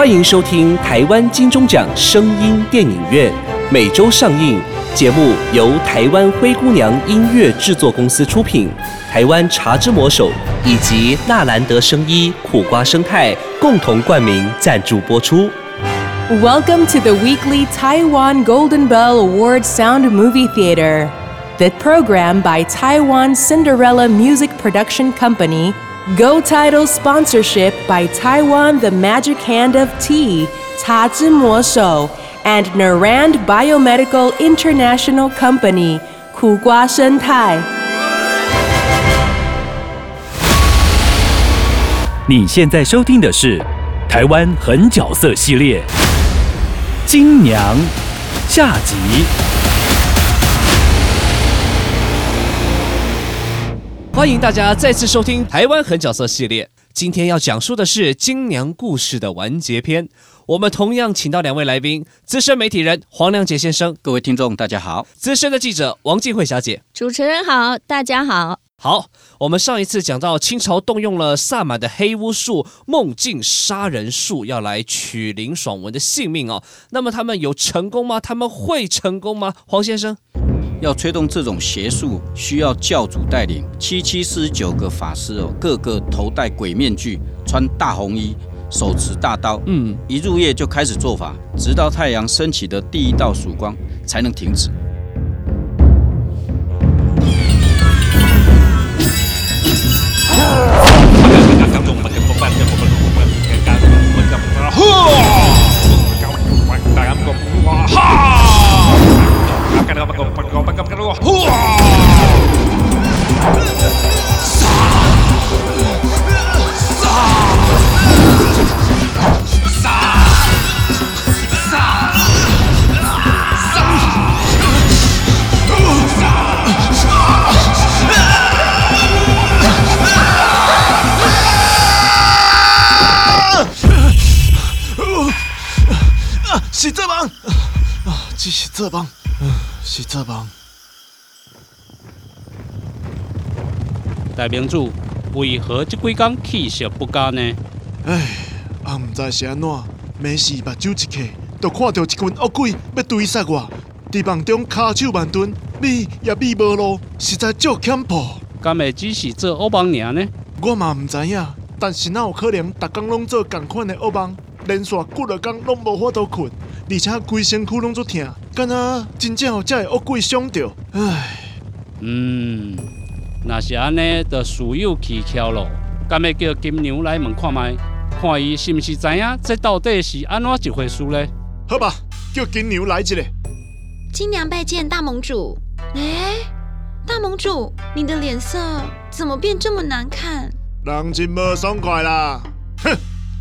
欢迎收听台湾金钟奖声音电影院，每周上映。节目由台湾灰姑娘音乐制作公司出品，台湾茶之魔手以及纳兰德声衣苦瓜生态共同冠名赞助播出。Welcome to the weekly Taiwan Golden Bell Award Sound Movie Theater. The program by Taiwan Cinderella Music Production Company. Go Title sponsorship by Taiwan The Magic Hand of Tea, 茶之魔手 and Narand Biomedical International Company, 苦瓜生态。你现在收听的是台湾狠角色系列《金娘》下集。 欢迎大家再次收听台湾狠角色系列。今天要讲述的是金娘故事的完结篇。我们同样请到两位来宾：资深媒体人黄良杰先生，各位听众，大家好。资深的记者王静慧小姐。主持人好，大家好。好，我们上一次讲到清朝动用了萨满的黑巫术梦境杀人术，要来取林爽文的性命哦。那么他们有成功吗？他们会成功吗？黄先生，要推动这种邪术，需要教主带领七七四十九个法师哦，个个头戴鬼面具，穿大红衣，手持大刀。嗯，一入夜就开始做法，直到太阳升起的第一道曙光才能停止。是这帮。啊，只是这帮，是这帮。大明主，为何这几天气色不佳呢？唉，也毋知是安怎，没事目睭一开，就看到一群恶鬼要追杀我，伫梦中骹手万吨，米也米无路，实在足欠谱。敢会只是做恶梦尔呢？我嘛毋知影，但是哪有可能，逐工拢做共款的恶梦，连续几落工拢无法度困，而且规身躯拢足疼，敢若真正有遮个恶鬼伤着。唉，嗯，若是安尼，就事有蹊跷咯。敢要叫金牛来问看卖，看伊是毋是知影这到底是安怎一回事呢？好吧，叫金牛来一个。金娘拜见大盟主。哎，大盟主，你的脸色怎么变这么难看？人真无爽快啦！哼，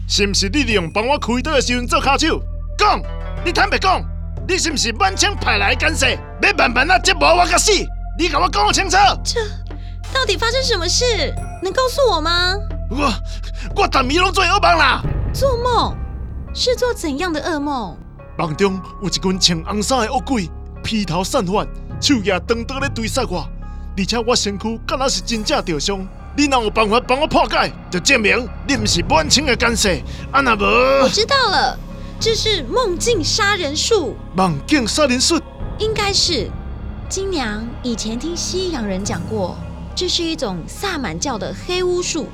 是毋是你利用帮我开刀的时阵做骹手？讲，你坦白讲，你是毋是满清派来的干涉，要慢慢啊折磨我甲死？你甲我讲清楚！这到底发生什么事？能告诉我吗？我我逐暝拢做噩梦啦！做梦是做怎样的噩梦？梦中有一群穿红衫的恶鬼，披头散发，手举长刀咧追杀我，而且我身躯敢若是真正受伤。你若有办法帮我破解，就证明你毋是满清的干涉。啊若无我知道了，这是梦境杀人术，梦境杀人术，应该是金娘以前听西洋人讲过，这是一种萨满教的黑巫术，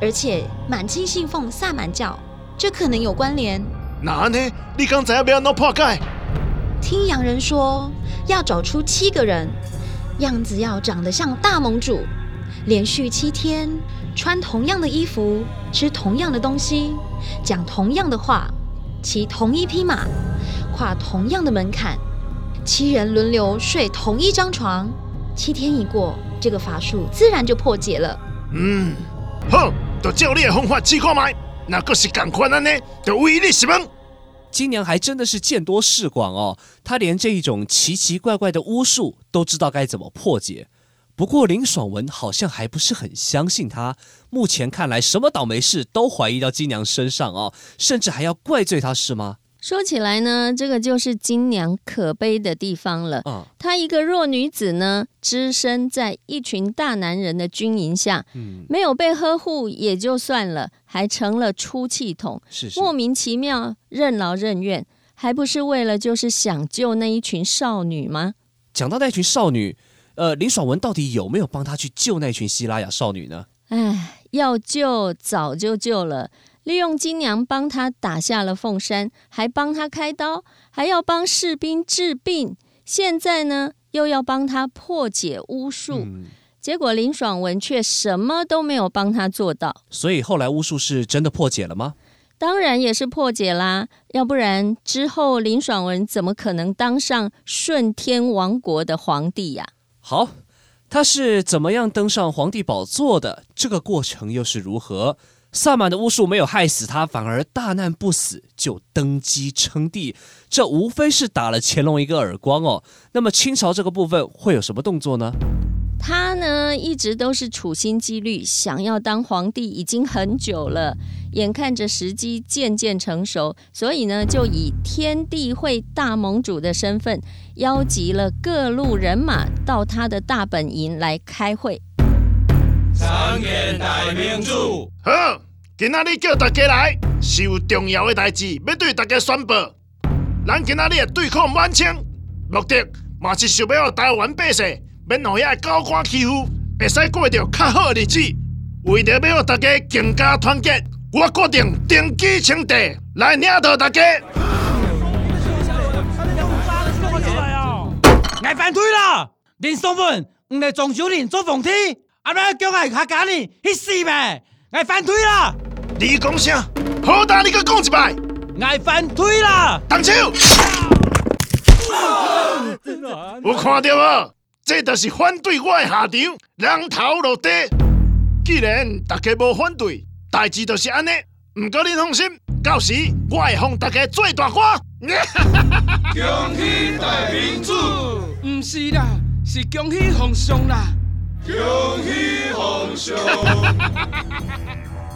而且满清信奉萨满教，这可能有关联。那呢，你刚才要要闹破解？听洋人说，要找出七个人，样子要长得像大盟主，连续七天穿同样的衣服，吃同样的东西，讲同样的话，骑同一匹马，跨同样的门槛，七人轮流睡同一张床。七天一过，这个法术自然就破解了。嗯，好，就照你的方法试看卖。若阁是共款安尼，就为你是问。金娘还真的是见多识广哦，她连这一种奇奇怪怪的巫术都知道该怎么破解。不过林爽文好像还不是很相信她，目前看来什么倒霉事都怀疑到金娘身上哦，甚至还要怪罪她是吗？说起来呢，这个就是金娘可悲的地方了。啊，她一个弱女子呢，只身在一群大男人的军营下，嗯，没有被呵护也就算了，还成了出气筒，是是，莫名其妙任劳任怨，还不是为了就是想救那一群少女吗？讲到那群少女，呃，林爽文到底有没有帮他去救那群希拉雅少女呢？唉，要救早就救了，利用金娘帮他打下了凤山，还帮他开刀，还要帮士兵治病。现在呢，又要帮他破解巫术，嗯，结果林爽文却什么都没有帮他做到。所以后来巫术是真的破解了吗？当然也是破解啦，要不然之后林爽文怎么可能当上顺天王国的皇帝呀、好，他是怎么样登上皇帝宝座的？这个过程又是如何？萨满的巫术没有害死他，反而大难不死，就登基称帝。这无非是打了乾隆一个耳光哦。那么清朝这个部分会有什么动作呢？他呢，一直都是处心积虑想要当皇帝，已经很久了。眼看着时机渐渐成熟，所以呢，就以天地会大盟主的身份，邀集了各路人马到他的大本营来开会。好，今仔日叫大家来，是有重要的代志要对大家宣布。咱今仔日的对抗满清，目的嘛是想要让台湾百姓免让遐高官欺负，会使过着较好的日子。为着要让大家更加团结，我决定登基称帝，来领导大家。来反对啦！林松文唔来庄守林做皇帝，啊那叫我下家呢去死呗！我反对啦！你讲啥？好大，你搁讲一摆。我反对啦！动手！有看到无？这就是反对我的下场，人头落地。既然大家无反对，代志就是安尼。毋过恁放心，到时我会帮大家做大官。唔是啦，是恭喜皇上啦！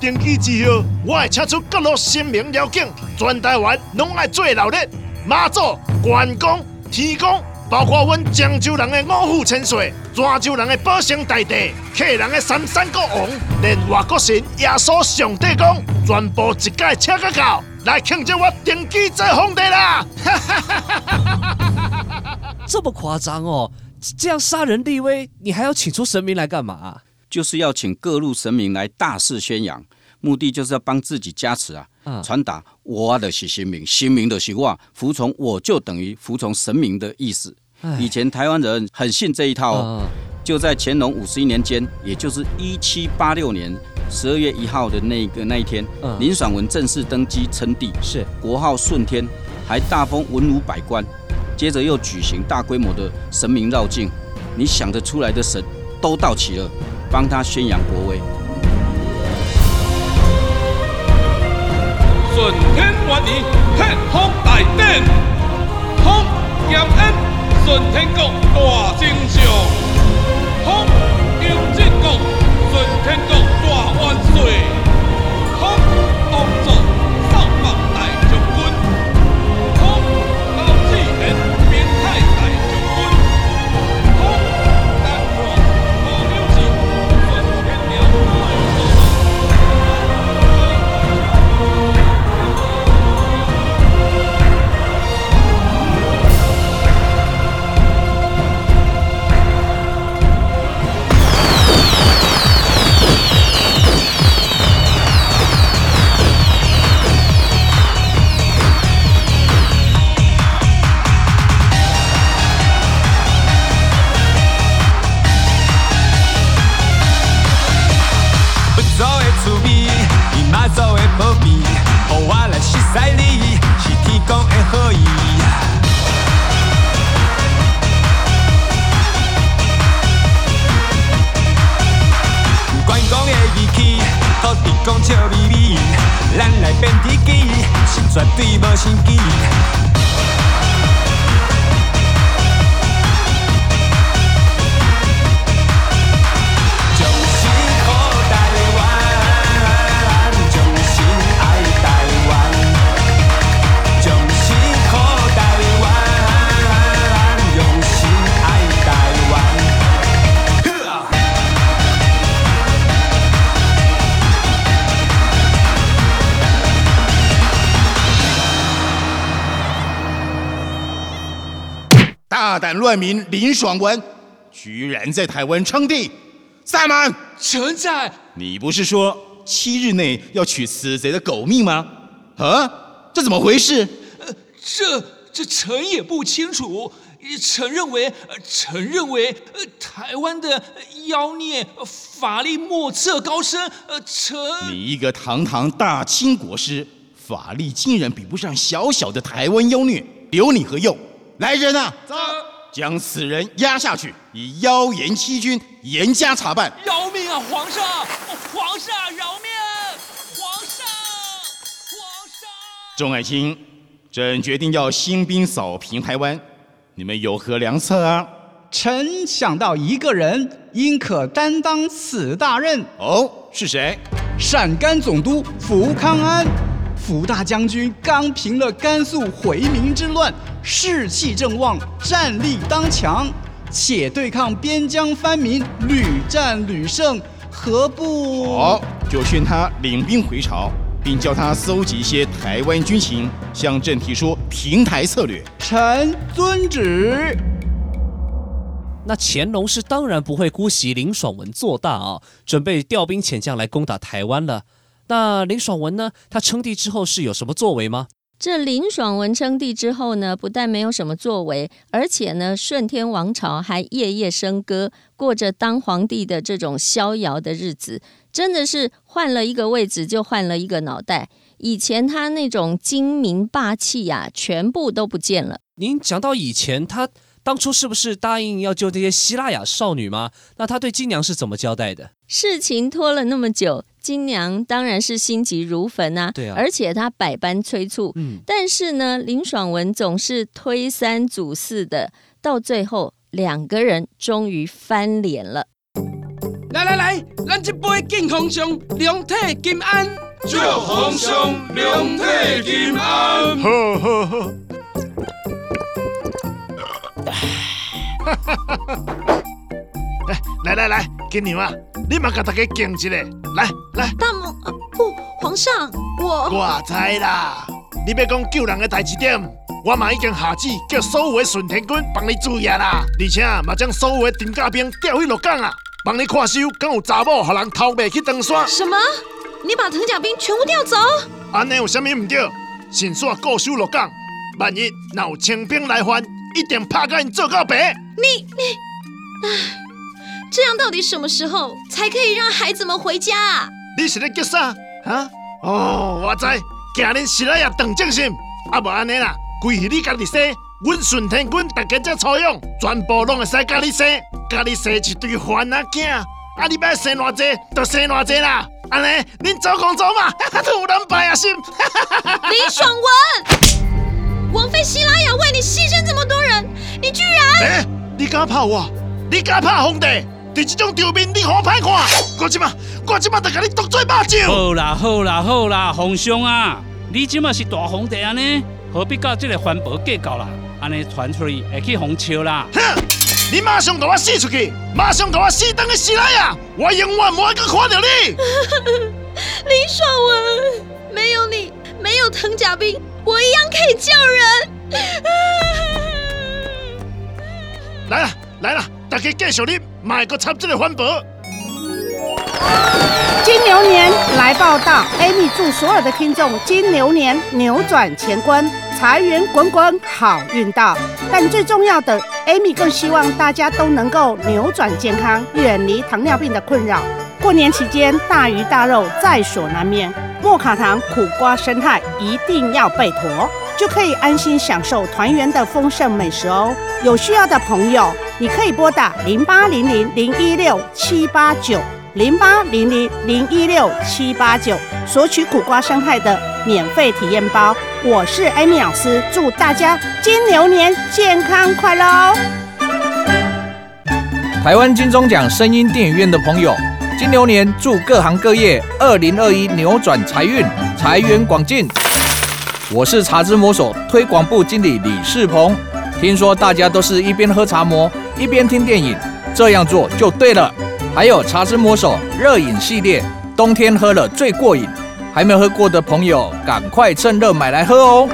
登基之后，我会请出各路神明妖精，全台湾拢爱做闹热。妈祖、关公、天公，包括阮漳州人的五虎千岁，泉州人的保生大帝，客人的三山国王，连外国神耶稣上帝公，全部一概请个到，来庆祝我登基做皇帝啦！这么夸张哦？这样杀人立威，你还要请出神明来干嘛、就是要请各路神明来大肆宣扬，目的就是要帮自己加持啊，嗯传达我的是神明，神明的是我，服从我就等于服从神明的意思。以前台湾人很信这一套哦，啊。就在乾隆五十一年间，也就是一七八六年十二月一号的那个那一天，嗯林爽文正式登基称帝，是。国号顺天，还大封文武百官，接着又举行大规模的神明绕境，你想得出来的神都到齐了，帮他宣扬国威。顺天元年，天风大典，风严恩，顺天国大征兆，风杨进国，绝对无心机。大胆乱民林爽文，居然在台湾称帝，萨满，臣在。你不是说七日内要取此贼的狗命吗？啊，这怎么回事？呃，这这臣也不清楚。臣认为，臣认为，呃，台湾的妖孽法力莫测高深。呃，臣你一个堂堂大清国师，法力竟然比不上小小的台湾妖孽，留你何用？来人啊，走，将此人押下去，以妖言欺君，严加查办。饶命啊，皇上！皇上饶命！皇上，皇上！众爱卿，朕决定要兴兵扫平台湾。你们有何良策啊？臣想到一个人，应可担当此大任。哦，是谁？陕甘总督福康安。福大将军刚平了甘肃回民之乱，士气正旺，战力当强，且对抗边疆藩民屡战屡胜，何不？好，就宣他领兵回朝。并叫他搜集一些台湾军情，向朕提出平台策略。臣遵旨。那乾隆是当然不会姑息林爽文做大啊，准备调兵遣将来攻打台湾了。那林爽文呢？他称帝之后是有什么作为吗？这林爽文称帝之后呢，不但没有什么作为，而且呢，顺天王朝还夜夜笙歌，过着当皇帝的这种逍遥的日子。真的是换了一个位置就换了一个脑袋，以前他那种精明霸气呀，全部都不见了。您讲到以前，他当初是不是答应要救这些希腊雅少女吗？那他对金娘是怎么交代的？事情拖了那么久。金娘当然是心急如焚啊，对啊，而且她百般催促，嗯，但是呢，林爽文总是推三阻四的，到最后两个人终于翻脸了。来来来，咱这杯敬皇上龙体金安，祝皇上龙体金安。好好好。来来来，金娘啊，你嘛甲大家敬一下，来来。大母不，皇上，我我知啦，你要讲救人的代志点，我嘛已经下旨叫所有的顺天军帮你注意啦，而且嘛将所有的丁家兵调去鹿港啊，帮你看守，敢有查某和人偷卖去登山。什么？你把藤甲兵全部调走？安尼有啥物唔对？先煞固守鹿港，万一若有清兵来犯，一定拍甲因做到白。你你，唉。这样到底什么时候才可以让孩子们回家？啊你是咧叫啥？啊？哦，我知，惊恁是来也等正心，啊无安尼啦，归是你家己生，阮顺天军大家才采用，全部拢会使家己生，家己生一堆烦啊囝，啊你要生偌济就生偌济啦，安尼恁走工作嘛，突然败啊心。李爽文，王妃希拉雅为你牺牲这么多人，你居然……哎，你敢怕我？你敢怕皇帝？在这种场面，你好歹看，我即马，我即马就甲你剁做肉酱。好啦，好啦，好啦，皇上啊，你即马是大皇帝啊呢，何必搞这个环保计较啦？安尼传出去会去红笑啦。哼！你马上给我死出去，马上给我死等个死来啊！我永远不会再看到你。林爽文，没有你，没有藤甲兵，我一样可以救人。来了，来了。大家继续啉，买个插这个环保。金牛年来报道，Amy 祝所有的听众金牛年扭转乾坤，财源滚滚，好运到。但最重要的，Amy 更希望大家都能够扭转健康，远离糖尿病的困扰。过年期间，大鱼大肉在所难免，莫卡糖苦瓜生态一定要备妥。就可以安心享受团圆的丰盛美食哦。有需要的朋友，你可以拨打零八零零零一六七八九零八零零零一六七八九索取苦瓜生态的免费体验包。我是艾米老师，祝大家金牛年健康快乐哦！台湾金钟奖声音电影院的朋友，金牛年祝各行各业二零二一扭转财运，财源广进。我是茶之魔手推广部经理李世鹏，听说大家都是一边喝茶魔一边听电影，这样做就对了。还有茶之魔手热饮系列，冬天喝了最过瘾，还没喝过的朋友赶快趁热买来喝哦。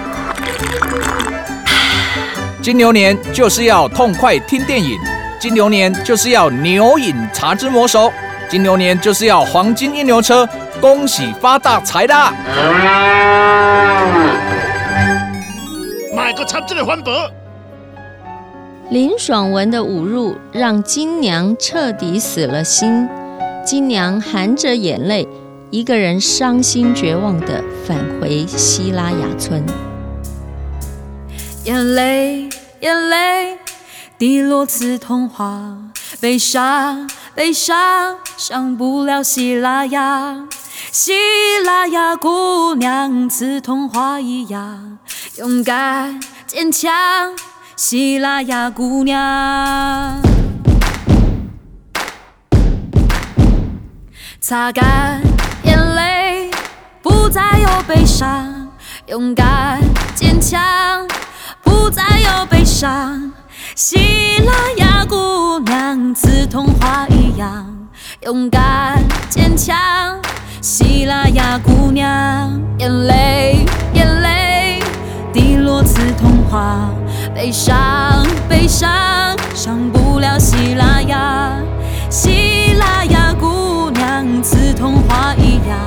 金牛年就是要痛快听电影，金牛年就是要牛饮茶之魔手，金牛年就是要黄金一牛车，恭喜发大财啦！买个插这个环保。林爽文的侮辱让金娘彻底死了心，金娘含着眼泪，一个人伤心绝望地返回希拉雅村。眼泪，眼泪，滴落刺童话，悲伤，悲伤，上不了希拉雅。希拉雅姑娘，刺童话一样，勇敢坚强。希拉雅姑娘，擦干眼泪，不再有悲伤，勇敢坚强，不再有悲伤。希拉雅姑娘，刺童话一样，勇敢坚强。希拉雅姑娘，眼泪，眼泪，滴落刺童话。悲伤，悲伤，伤不了希腊呀。希腊呀姑娘，刺痛花一样，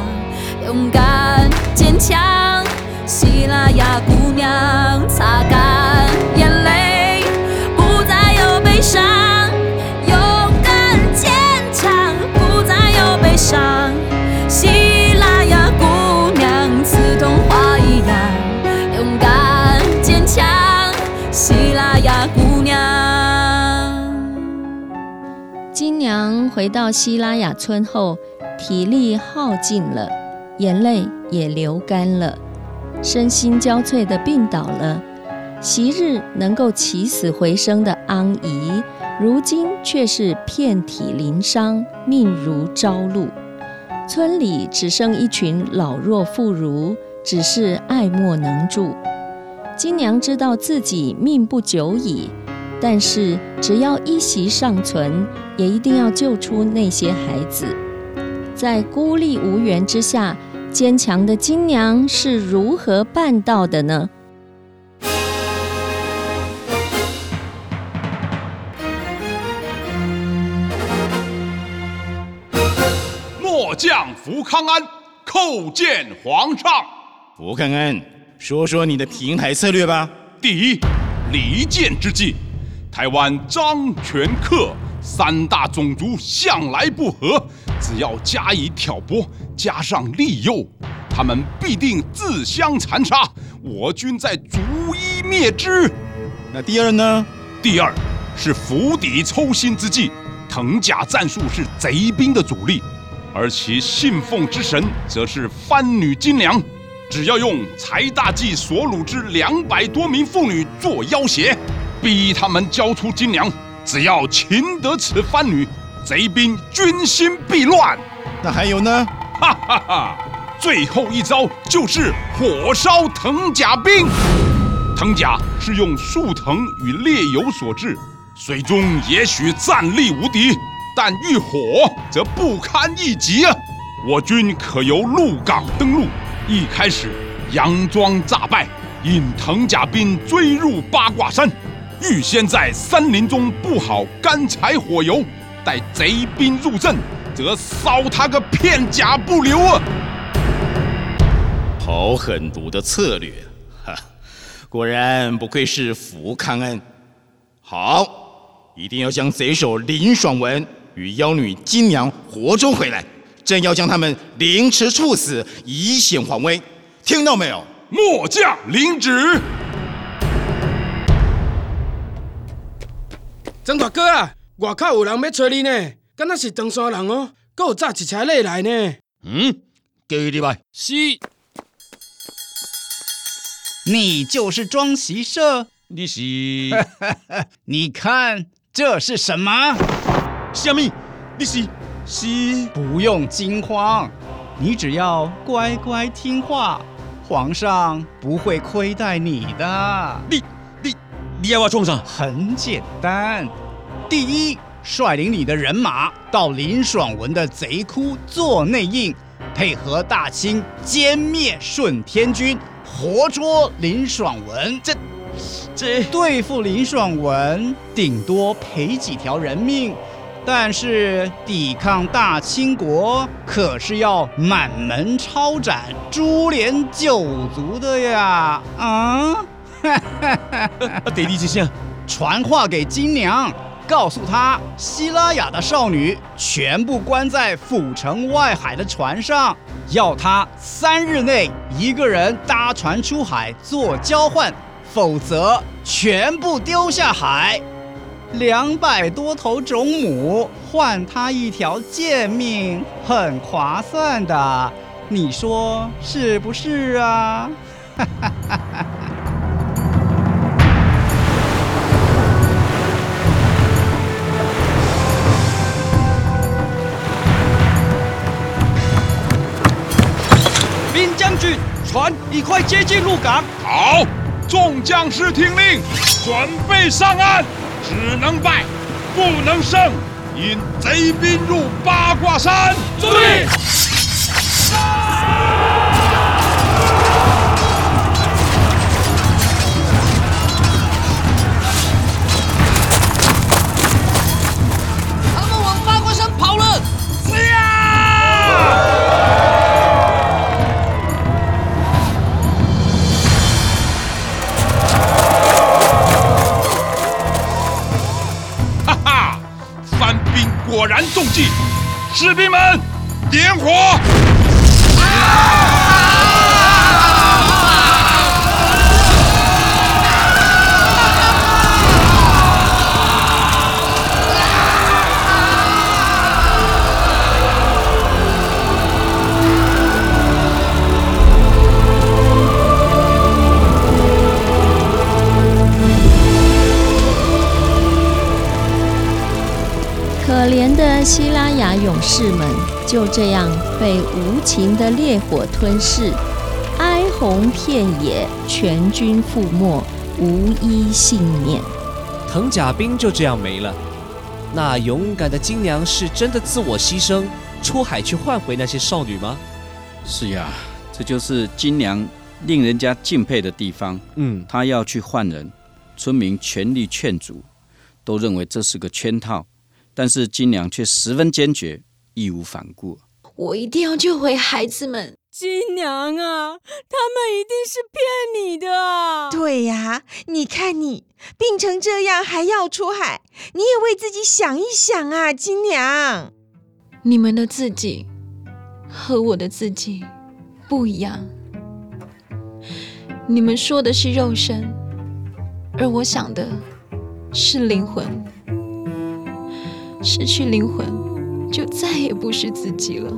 勇敢坚强。希腊呀姑娘，擦干眼泪，娘回到希拉雅村后，体力耗尽了，眼泪也流干了，身心交瘁的病倒了。昔日能够起死回生的安姨，如今却是遍体鳞伤，命如朝露。村里只剩一群老弱妇孺，只是爱莫能助。金娘知道自己命不久矣，但是只要一息尚存，也一定要救出那些孩子。在孤立无援之下，坚强的金娘是如何办到的呢？末将福康安叩见皇上。福康安，说说你的平台策略吧。第一，离间之计。台湾张、权、克三大种族向来不和，只要加以挑拨，加上利诱，他们必定自相残杀。我军再逐一灭之。那第二呢？第二是釜底抽薪之计。藤甲战术是贼兵的主力，而其信奉之神则是番女金娘。只要用柴大计所掳之两百多名妇女做要挟，逼他们交出金粮。只要擒得此番女，贼兵军心必乱。那还有呢？哈哈哈！最后一招就是火烧藤甲兵。藤甲是用树藤与烈油所制，水中也许战力无敌，但遇火则不堪一击啊！我军可由鹿港登陆。一开始佯装诈败，引藤甲兵追入八卦山，预先在山林中布好干柴火油，待贼兵入阵，则烧他个片甲不留啊！好狠毒的策略，哈！果然不愧是福康恩。好，一定要将贼首林爽文与妖女金娘活捉回来。朕要将他们凌迟处死，以显皇威，听到没有？末将领旨。张大哥啊，外口有人要找你呢，敢若是唐山人哦，搁有载一车礼来呢。嗯，叫伊入来。是。你就是庄习社？你是？你看这是什么？虾米？你是？是，不用惊慌，你只要乖乖听话，皇上不会亏待你的。你、你、你要我冲上？很简单，第一，率领你的人马到林爽文的贼窟做内应，配合大清歼灭顺天军，活捉林爽文。这、这对付林爽文，顶多赔几条人命，但是抵抗大清国，可是要满门抄斩、株连九族的呀！啊！得力之相，传话给金娘，告诉她，希拉雅的少女全部关在府城外海的船上，要她三日内一个人搭船出海做交换，否则全部丢下海。两百多头种母换她一条贱命，很划算的，你说是不是啊？哈哈哈哈。船已快接近鹿港，好，众将士听令，准备上岸。只能败，不能胜，引贼兵入八卦山。注意！果然中计，士兵们点火！勇士们就这样被无情的烈火吞噬，哀鸿遍野，全军覆没，无一幸免。藤甲兵就这样没了。那勇敢的金娘是真的自我牺牲，出海去换回那些少女吗？是呀，这就是金娘令人家敬佩的地方。嗯，她要去换人，村民全力劝阻，都认为这是个圈套。但是金娘却十分坚决，义无反顾。我一定要救回孩子们。金娘啊，他们一定是骗你的。对呀，你看你病成这样还要出海，你也为自己想一想啊，金娘。你们的自己和我的自己不一样。你们说的是肉身，而我想的是灵魂。失去灵魂，就再也不是自己了。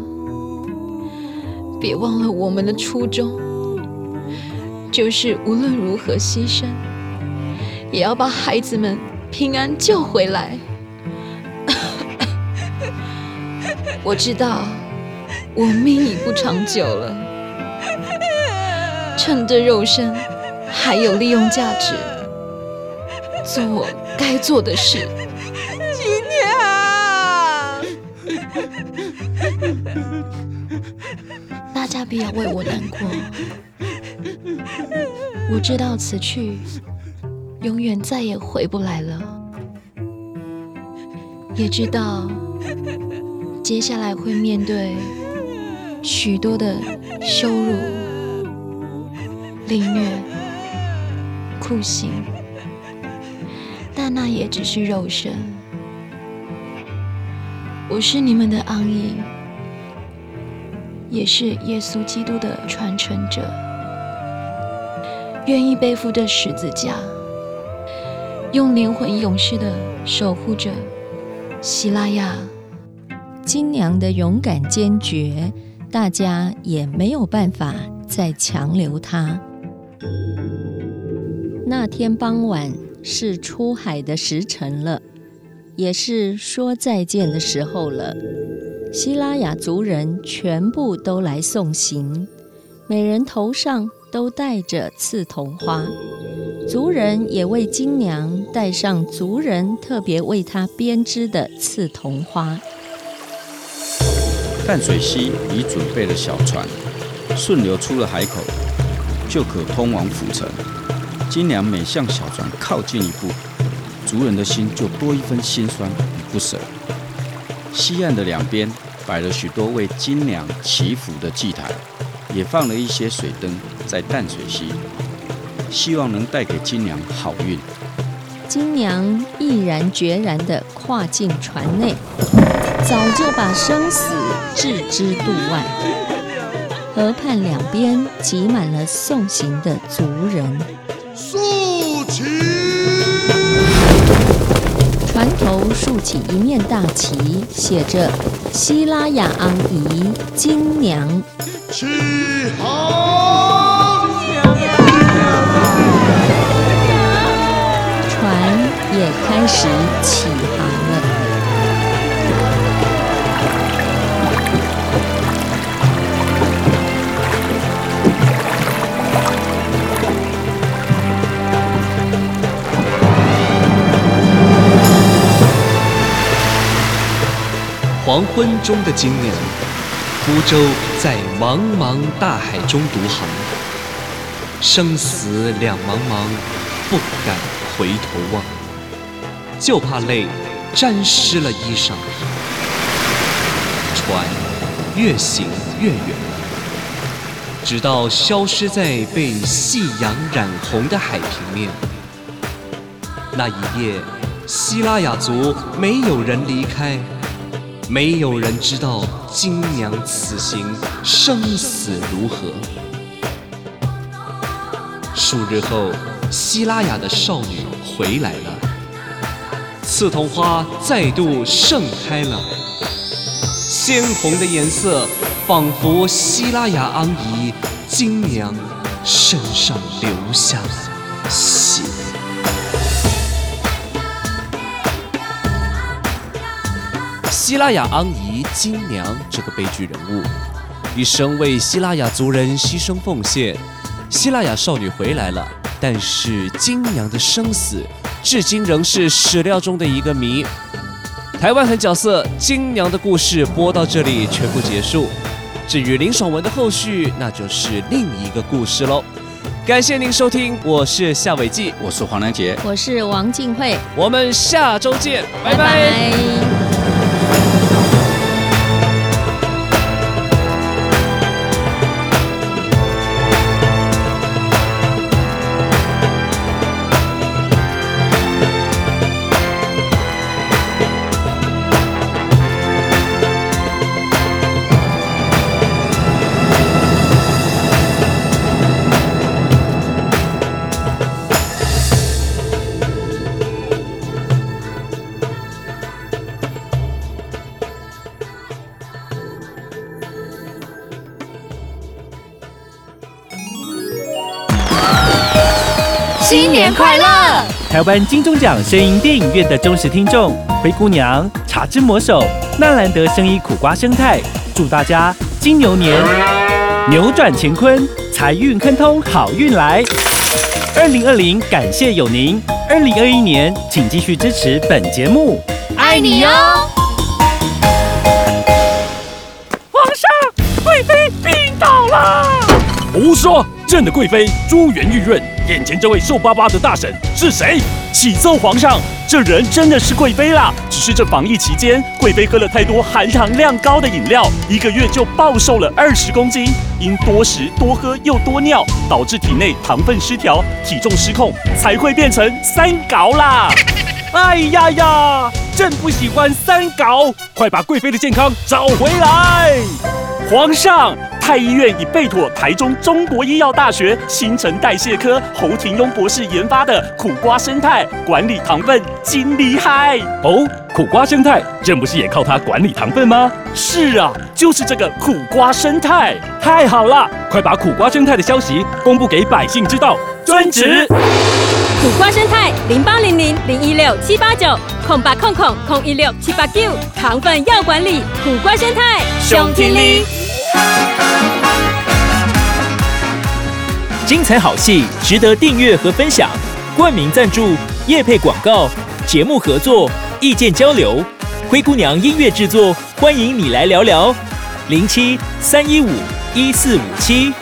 别忘了我们的初衷，就是无论如何牺牲，也要把孩子们平安救回来。我知道我命已不长久了，趁着肉身还有利用价值，做我该做的事。大家不要为我难过。我知道此去永远再也回不来了，也知道接下来会面对许多的羞辱、凌虐、酷刑，但那也只是肉身。我是你们的安逸，也是耶稣基督的传承者，愿意背负着十字架，用灵魂勇士的守护着希拉亚金娘的勇敢坚决，大家也没有办法再强留她。那天傍晚是出海的时辰了。也是说再见的时候了。希拉雅族人全部都来送行，每人头上都戴着刺桐花。族人也为金娘戴上族人特别为她编织的刺桐花。淡水溪已准备了小船，顺流出了海口，就可通往府城。金娘每向小船靠近一步，族人的心就多一分心酸与不舍。西岸的两边摆了许多为金娘祈福的祭台，也放了一些水灯在淡水溪，希望能带给金娘好运。金娘毅然决然地跨进船内，早就把生死置之度外。河畔两边挤满了送行的族人。竖起！船头竖起一面大旗，写着“希拉雅昂姨金娘”。起航！船也开始起黄昏中的金娘，孤舟在茫茫大海中独航，生死两茫茫，不敢回头望，就怕泪沾湿了衣裳。船越行越远，直到消失在被夕阳染红的海平面。那一夜，希拉雅族没有人离开。没有人知道金娘此行生死如何。数日后，希拉雅的少女回来了，刺桐花再度盛开了，鲜红的颜色仿佛希拉雅阿姨金娘身上留下。了希拉雅昂姨金娘这个悲剧人物，一生为希拉雅族人牺牲奉献。希拉雅少女回来了，但是金娘的生死至今仍是史料中的一个谜。台湾很角色，金娘的故事播到这里全部结束。至于林爽文的后续，那就是另一个故事喽。感谢您收听，我是夏伟记，我是黄良杰，我是王静慧，我们下周见，拜拜。新年快乐！台湾金钟奖声音电影院的忠实听众，灰姑娘、茶之魔手、纳兰德声音苦瓜生态，祝大家金牛年扭转乾坤，财运亨通，好运来！二零二零，感谢有您。二零二一年，请继续支持本节目，爱你哟！胡说！朕的贵妃珠圆玉润，眼前这位瘦巴巴的大婶是谁？启奏皇上，这人真的是贵妃啦！只是这防疫期间，贵妃喝了太多含糖量高的饮料，一个月就暴瘦了二十公斤。因多食多喝又多尿，导致体内糖分失调，体重失控，才会变成三高啦！哎呀呀，朕不喜欢三高，快把贵妃的健康找回来！皇上。太医院已备妥台中中国医药大学新陈代谢科侯廷庸博士研发的苦瓜生态管理糖分，金厉害哦！苦瓜生态，这不是也靠它管理糖分吗？是啊，就是这个苦瓜生态，太好了！快把苦瓜生态的消息公布给百姓知道。遵旨。苦瓜生态零八零零零一六七八九空八空空空一六七八九糖分要管理，苦瓜生态熊听力。精彩好戏值得订阅和分享，冠名赞助、夜配广告、节目合作、意见交流，灰姑娘音乐制作，欢迎你来聊聊，零七三一五一四五七。